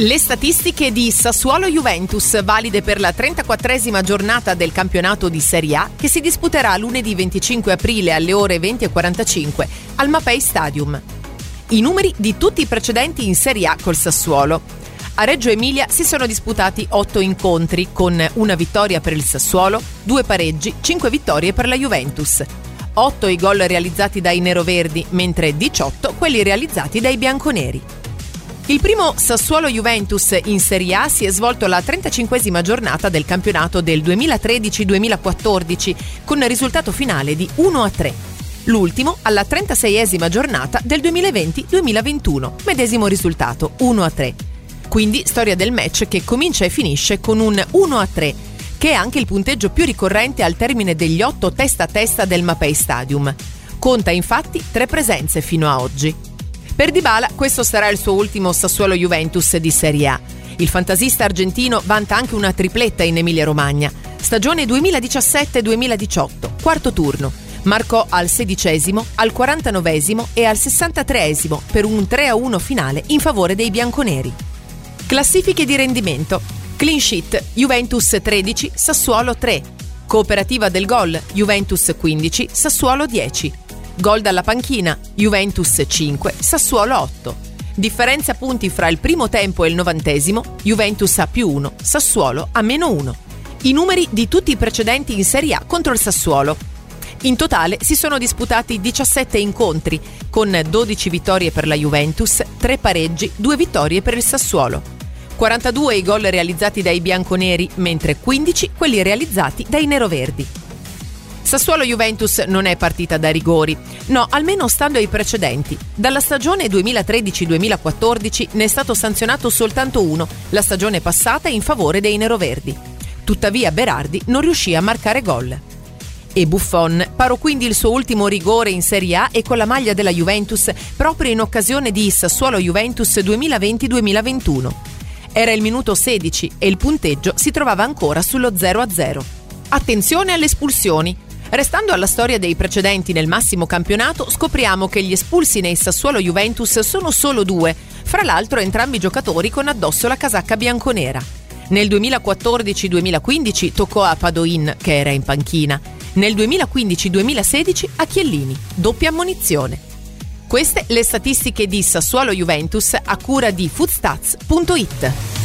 Le statistiche di Sassuolo Juventus valide per la 34esima giornata del campionato di Serie A che si disputerà lunedì 25 aprile alle ore 20.45 al Mapei Stadium. I numeri di tutti i precedenti in Serie A col Sassuolo. A Reggio Emilia si sono disputati 8 incontri con una vittoria per il Sassuolo, due pareggi, 5 vittorie per la Juventus. 8 i gol realizzati dai neroverdi, mentre 18 quelli realizzati dai bianconeri. Il primo Sassuolo-Juventus in Serie A si è svolto alla 35esima giornata del campionato del 2013-2014 con risultato finale di 1-3. L'ultimo alla 36esima giornata del 2020-2021, medesimo risultato 1-3. Quindi storia del match che comincia e finisce con un 1-3 che è anche il punteggio più ricorrente al termine degli otto testa a testa del Mapei Stadium. Conta infatti tre presenze fino a oggi. Per Dybala questo sarà il suo ultimo Sassuolo Juventus di Serie A. Il fantasista argentino vanta anche una tripletta in Emilia-Romagna. Stagione 2017-2018, quarto turno. Marcò al sedicesimo, al 49 e al 63 per un 3-1 finale in favore dei bianconeri. Classifiche di rendimento. Clean sheet, Juventus 13, Sassuolo 3. Cooperativa del gol, Juventus 15, Sassuolo 10. Gol dalla panchina, Juventus 5, Sassuolo 8. Differenza punti fra il primo tempo e il novantesimo, Juventus a più 1, Sassuolo a meno 1. I numeri di tutti i precedenti in Serie A contro il Sassuolo. In totale si sono disputati 17 incontri, con 12 vittorie per la Juventus, 3 pareggi, 2 vittorie per il Sassuolo. 42 i gol realizzati dai bianconeri, mentre 15 quelli realizzati dai neroverdi. Sassuolo Juventus non è partita da rigori, no, almeno stando ai precedenti. Dalla stagione 2013-2014 ne è stato sanzionato soltanto uno, la stagione passata in favore dei neroverdi. Tuttavia Berardi non riuscì a marcare gol. E Buffon parò quindi il suo ultimo rigore in Serie A e con la maglia della Juventus proprio in occasione di Sassuolo Juventus 2020-2021. Era il minuto 16 e il punteggio si trovava ancora sullo 0-0. Attenzione alle espulsioni. Restando alla storia dei precedenti nel massimo campionato, scopriamo che gli espulsi nei Sassuolo Juventus sono solo due, fra l'altro entrambi giocatori con addosso la casacca bianconera. Nel 2014-2015 toccò a Padoin, che era in panchina. Nel 2015-2016 a Chiellini, doppia ammonizione. Queste le statistiche di Sassuolo Juventus a cura di foodstats.it.